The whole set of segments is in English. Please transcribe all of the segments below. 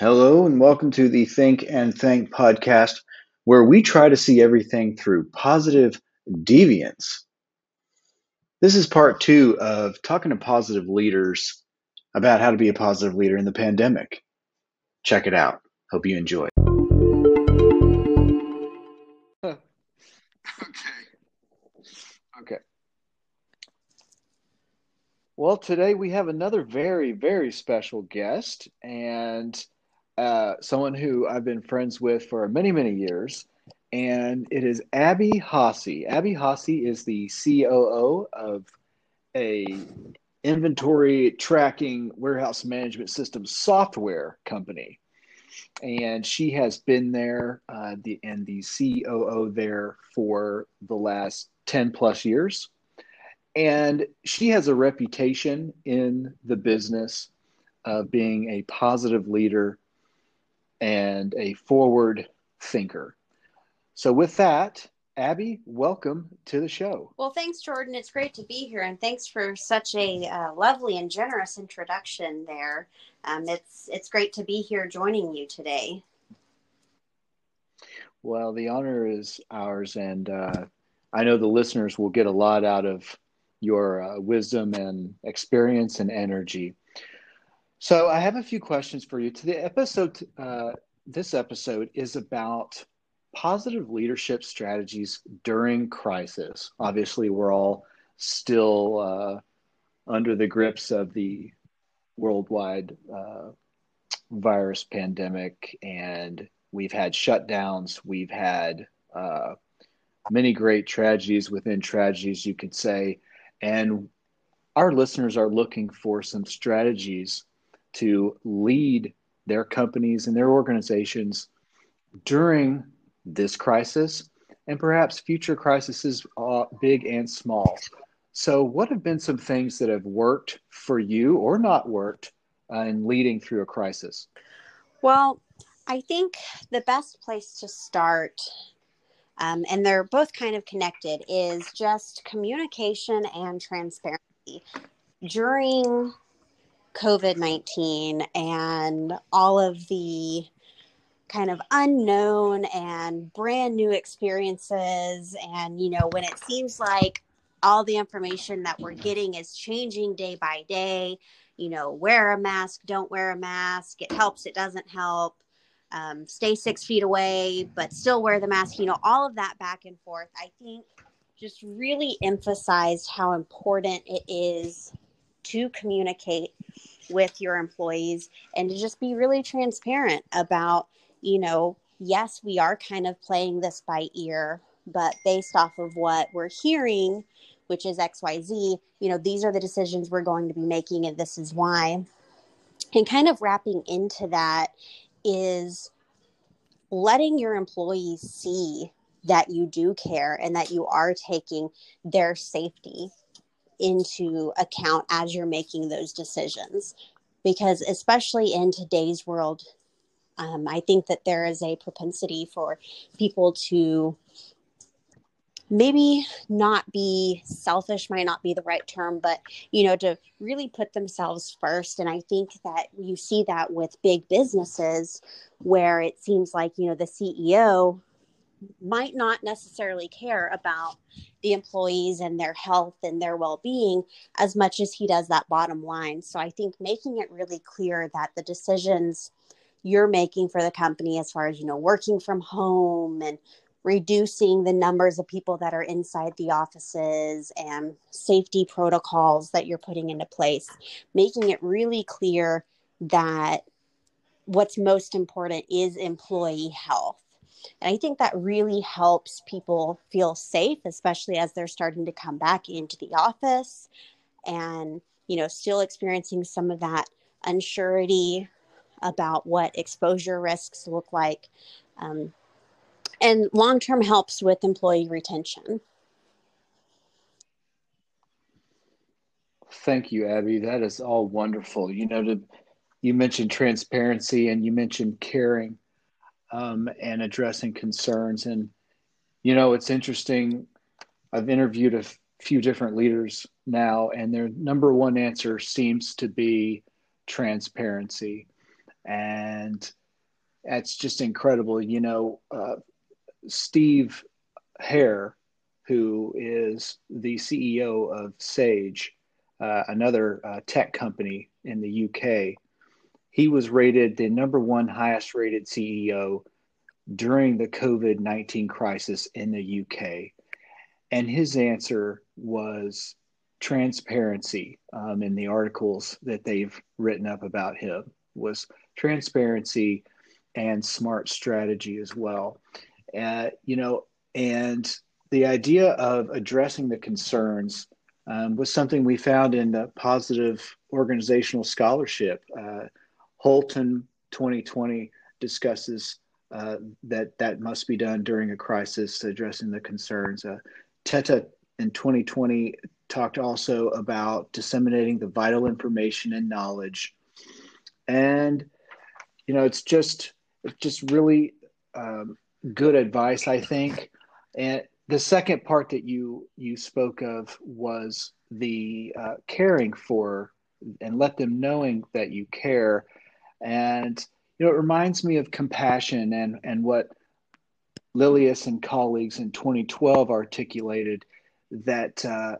Hello, and welcome to the Think and Thank podcast, where we try to see everything through positive deviance. This is part two of talking to positive leaders about how to be a positive leader in the pandemic. Check it out. Hope you enjoy. okay. Okay. Well, today we have another very, very special guest, and uh, someone who I've been friends with for many, many years, and it is Abby Hossey. Abby Hossey is the COO of a inventory tracking warehouse management system software company, and she has been there uh, the and the COO there for the last ten plus years, and she has a reputation in the business of being a positive leader and a forward thinker. So, with that, Abby, welcome to the show. Well, thanks, Jordan. It's great to be here, and thanks for such a uh, lovely and generous introduction there. Um, it's it's great to be here joining you today. Well, the honor is ours, and uh, I know the listeners will get a lot out of your uh, wisdom and experience and energy. So I have a few questions for you. To the episode, uh, this episode is about positive leadership strategies during crisis. Obviously, we're all still uh, under the grips of the worldwide uh, virus pandemic, and we've had shutdowns. We've had uh, many great tragedies within tragedies, you could say, and our listeners are looking for some strategies to lead their companies and their organizations during this crisis and perhaps future crises, uh, big and small. So, what have been some things that have worked for you or not worked uh, in leading through a crisis? Well, I think the best place to start, um, and they're both kind of connected, is just communication and transparency. During COVID 19 and all of the kind of unknown and brand new experiences. And, you know, when it seems like all the information that we're getting is changing day by day, you know, wear a mask, don't wear a mask, it helps, it doesn't help. Um, stay six feet away, but still wear the mask, you know, all of that back and forth. I think just really emphasized how important it is to communicate with your employees and to just be really transparent about, you know, yes, we are kind of playing this by ear, but based off of what we're hearing, which is XYZ, you know, these are the decisions we're going to be making and this is why. And kind of wrapping into that is letting your employees see that you do care and that you are taking their safety into account as you're making those decisions. Because, especially in today's world, um, I think that there is a propensity for people to maybe not be selfish might not be the right term but you know to really put themselves first and i think that you see that with big businesses where it seems like you know the ceo might not necessarily care about the employees and their health and their well-being as much as he does that bottom line. So i think making it really clear that the decisions you're making for the company as far as you know working from home and reducing the numbers of people that are inside the offices and safety protocols that you're putting into place making it really clear that what's most important is employee health and I think that really helps people feel safe, especially as they're starting to come back into the office and, you know, still experiencing some of that unsurety about what exposure risks look like. Um, and long term helps with employee retention. Thank you, Abby. That is all wonderful. You know, to, you mentioned transparency and you mentioned caring um, and addressing concerns. And, you know, it's interesting. I've interviewed a f- few different leaders now, and their number one answer seems to be transparency. and that's just incredible. You know, uh, Steve Hare, who is the CEO of Sage, uh, another uh, tech company in the UK, he was rated the number one highest rated CEO during the COVID 19 crisis in the UK. And his answer was transparency um, in the articles that they've written up about him was transparency and smart strategy as well. Uh, you know, and the idea of addressing the concerns um, was something we found in the positive organizational scholarship. Uh, Holton 2020 discusses uh, that that must be done during a crisis, addressing the concerns. Uh, TETA in 2020 talked also about disseminating the vital information and knowledge, and you know it's just it's just really um, good advice, I think. And the second part that you you spoke of was the uh, caring for and let them knowing that you care and you know, it reminds me of compassion and and what Lilius and colleagues in 2012 articulated that uh,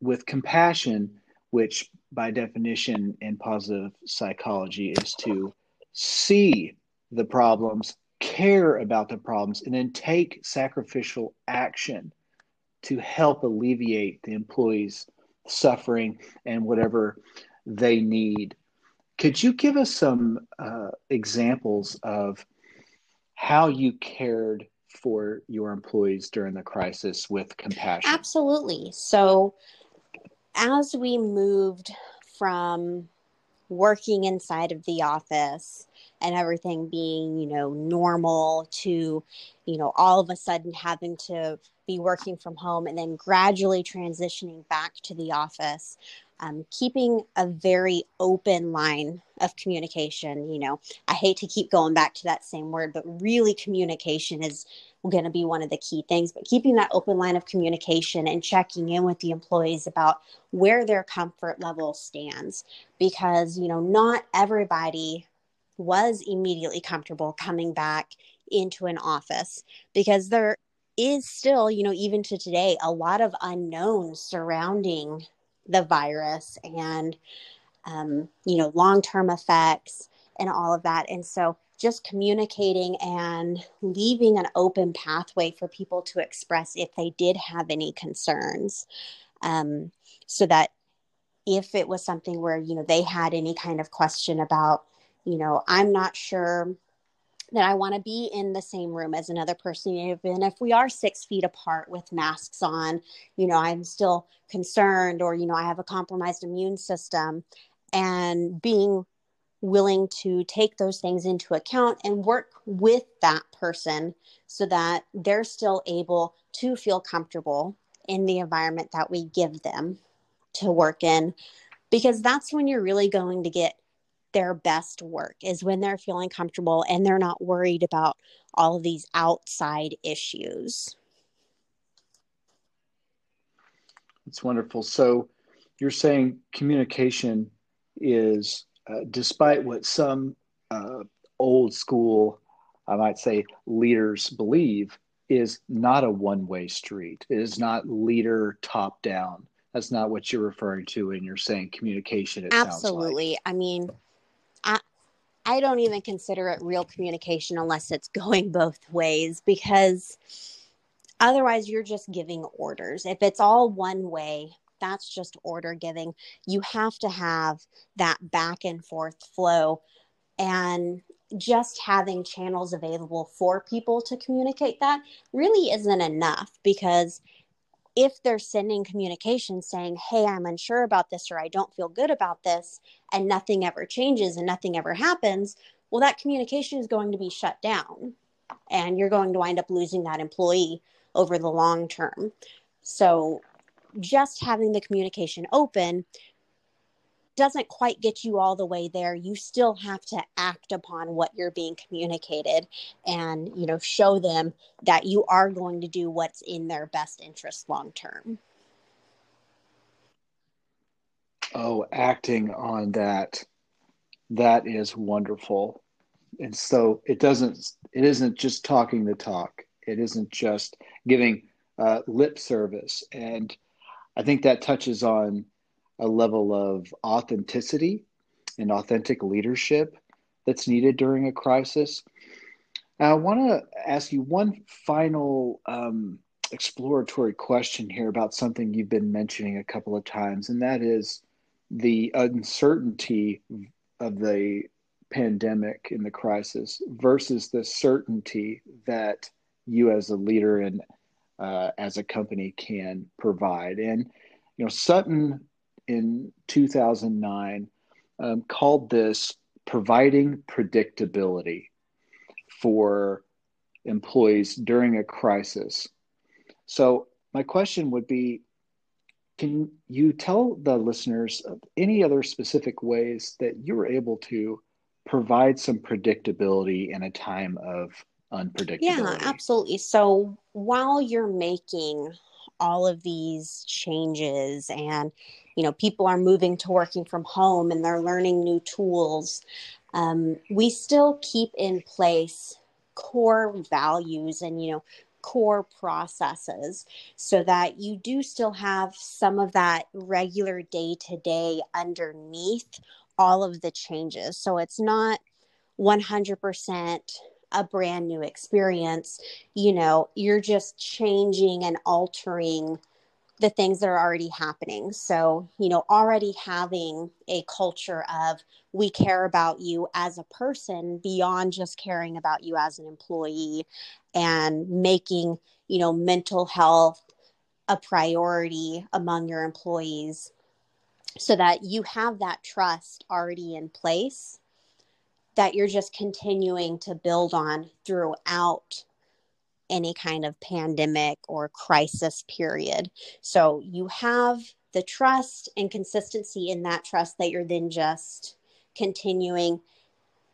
with compassion, which by definition in positive psychology is to see the problems, care about the problems, and then take sacrificial action to help alleviate the employees' suffering and whatever they need. Could you give us some uh, examples of how you cared for your employees during the crisis with compassion? Absolutely. So, as we moved from working inside of the office and everything being, you know, normal to, you know, all of a sudden having to be working from home and then gradually transitioning back to the office, um, keeping a very open line of communication. You know, I hate to keep going back to that same word, but really communication is going to be one of the key things. But keeping that open line of communication and checking in with the employees about where their comfort level stands, because, you know, not everybody was immediately comfortable coming back into an office because there is still, you know, even to today, a lot of unknowns surrounding the virus and um, you know long-term effects and all of that. And so just communicating and leaving an open pathway for people to express if they did have any concerns um, so that if it was something where you know they had any kind of question about you know i'm not sure that I want to be in the same room as another person. Even if we are six feet apart with masks on, you know, I'm still concerned, or, you know, I have a compromised immune system. And being willing to take those things into account and work with that person so that they're still able to feel comfortable in the environment that we give them to work in. Because that's when you're really going to get their best work is when they're feeling comfortable and they're not worried about all of these outside issues. It's wonderful. So you're saying communication is, uh, despite what some uh, old school, I might say, leaders believe, is not a one way street. It is not leader top down. That's not what you're referring to when you're saying communication. Is absolutely. Like. I mean, I don't even consider it real communication unless it's going both ways because otherwise you're just giving orders. If it's all one way, that's just order giving. You have to have that back and forth flow and just having channels available for people to communicate that really isn't enough because if they're sending communication saying, Hey, I'm unsure about this, or I don't feel good about this, and nothing ever changes and nothing ever happens, well, that communication is going to be shut down. And you're going to wind up losing that employee over the long term. So, just having the communication open doesn't quite get you all the way there you still have to act upon what you're being communicated and you know show them that you are going to do what's in their best interest long term oh acting on that that is wonderful. And so it doesn't, it isn't just talking the talk. It isn't just giving uh, lip service. And I think that touches on a level of authenticity and authentic leadership that's needed during a crisis. I want to ask you one final um, exploratory question here about something you've been mentioning a couple of times, and that is the uncertainty of the pandemic in the crisis versus the certainty that you as a leader and uh, as a company can provide. And you know, Sutton in 2009 um, called this providing predictability for employees during a crisis. So, my question would be can you tell the listeners any other specific ways that you were able to provide some predictability in a time of unpredictability? Yeah, absolutely. So, while you're making all of these changes and you know people are moving to working from home and they're learning new tools um, we still keep in place core values and you know core processes so that you do still have some of that regular day to day underneath all of the changes. So it's not 100% a brand new experience you know you're just changing and altering the things that are already happening. So, you know, already having a culture of we care about you as a person beyond just caring about you as an employee and making, you know, mental health a priority among your employees so that you have that trust already in place that you're just continuing to build on throughout any kind of pandemic or crisis period. So you have the trust and consistency in that trust that you're then just continuing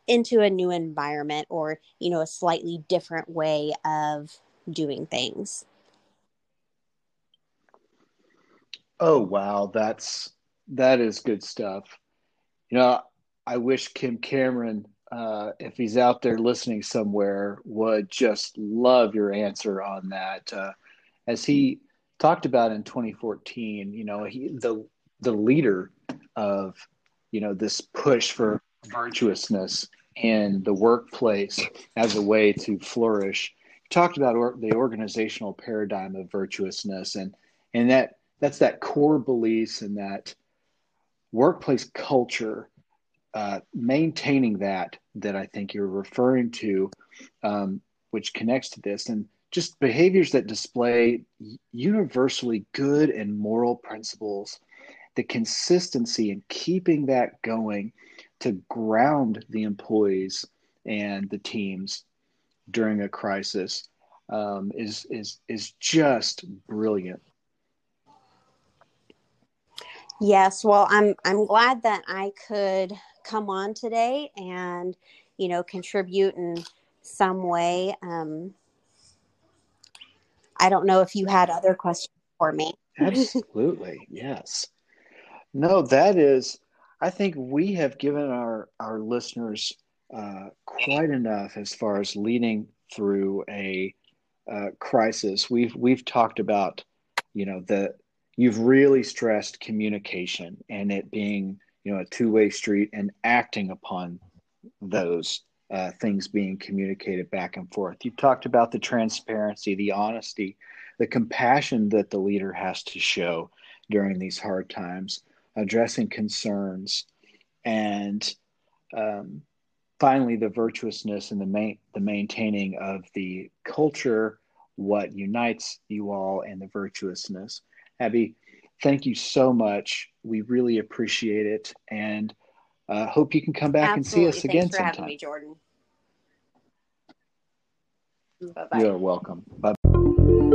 into a new environment or, you know, a slightly different way of doing things. Oh wow, that's that is good stuff. You know, I wish Kim Cameron uh, if he's out there listening somewhere, would just love your answer on that. Uh, as he talked about in 2014, you know, he the the leader of you know this push for virtuousness in the workplace as a way to flourish. He talked about or, the organizational paradigm of virtuousness, and and that that's that core beliefs and that workplace culture uh, maintaining that that I think you're referring to, um, which connects to this, and just behaviors that display universally good and moral principles, the consistency in keeping that going to ground the employees and the teams during a crisis um, is is is just brilliant. Yes, well, I'm I'm glad that I could come on today and you know contribute in some way um, i don't know if you had other questions for me. Absolutely yes. No that is i think we have given our our listeners uh, quite enough as far as leading through a uh, crisis. We've we've talked about you know the you've really stressed communication and it being you know a two-way street and acting upon those uh, things being communicated back and forth you talked about the transparency the honesty the compassion that the leader has to show during these hard times addressing concerns and um, finally the virtuousness and the main the maintaining of the culture what unites you all and the virtuousness abby thank you so much. We really appreciate it, and uh, hope you can come back Absolutely. and see us again Thanks for sometime. having me, Jordan. Bye bye. You're welcome. Bye.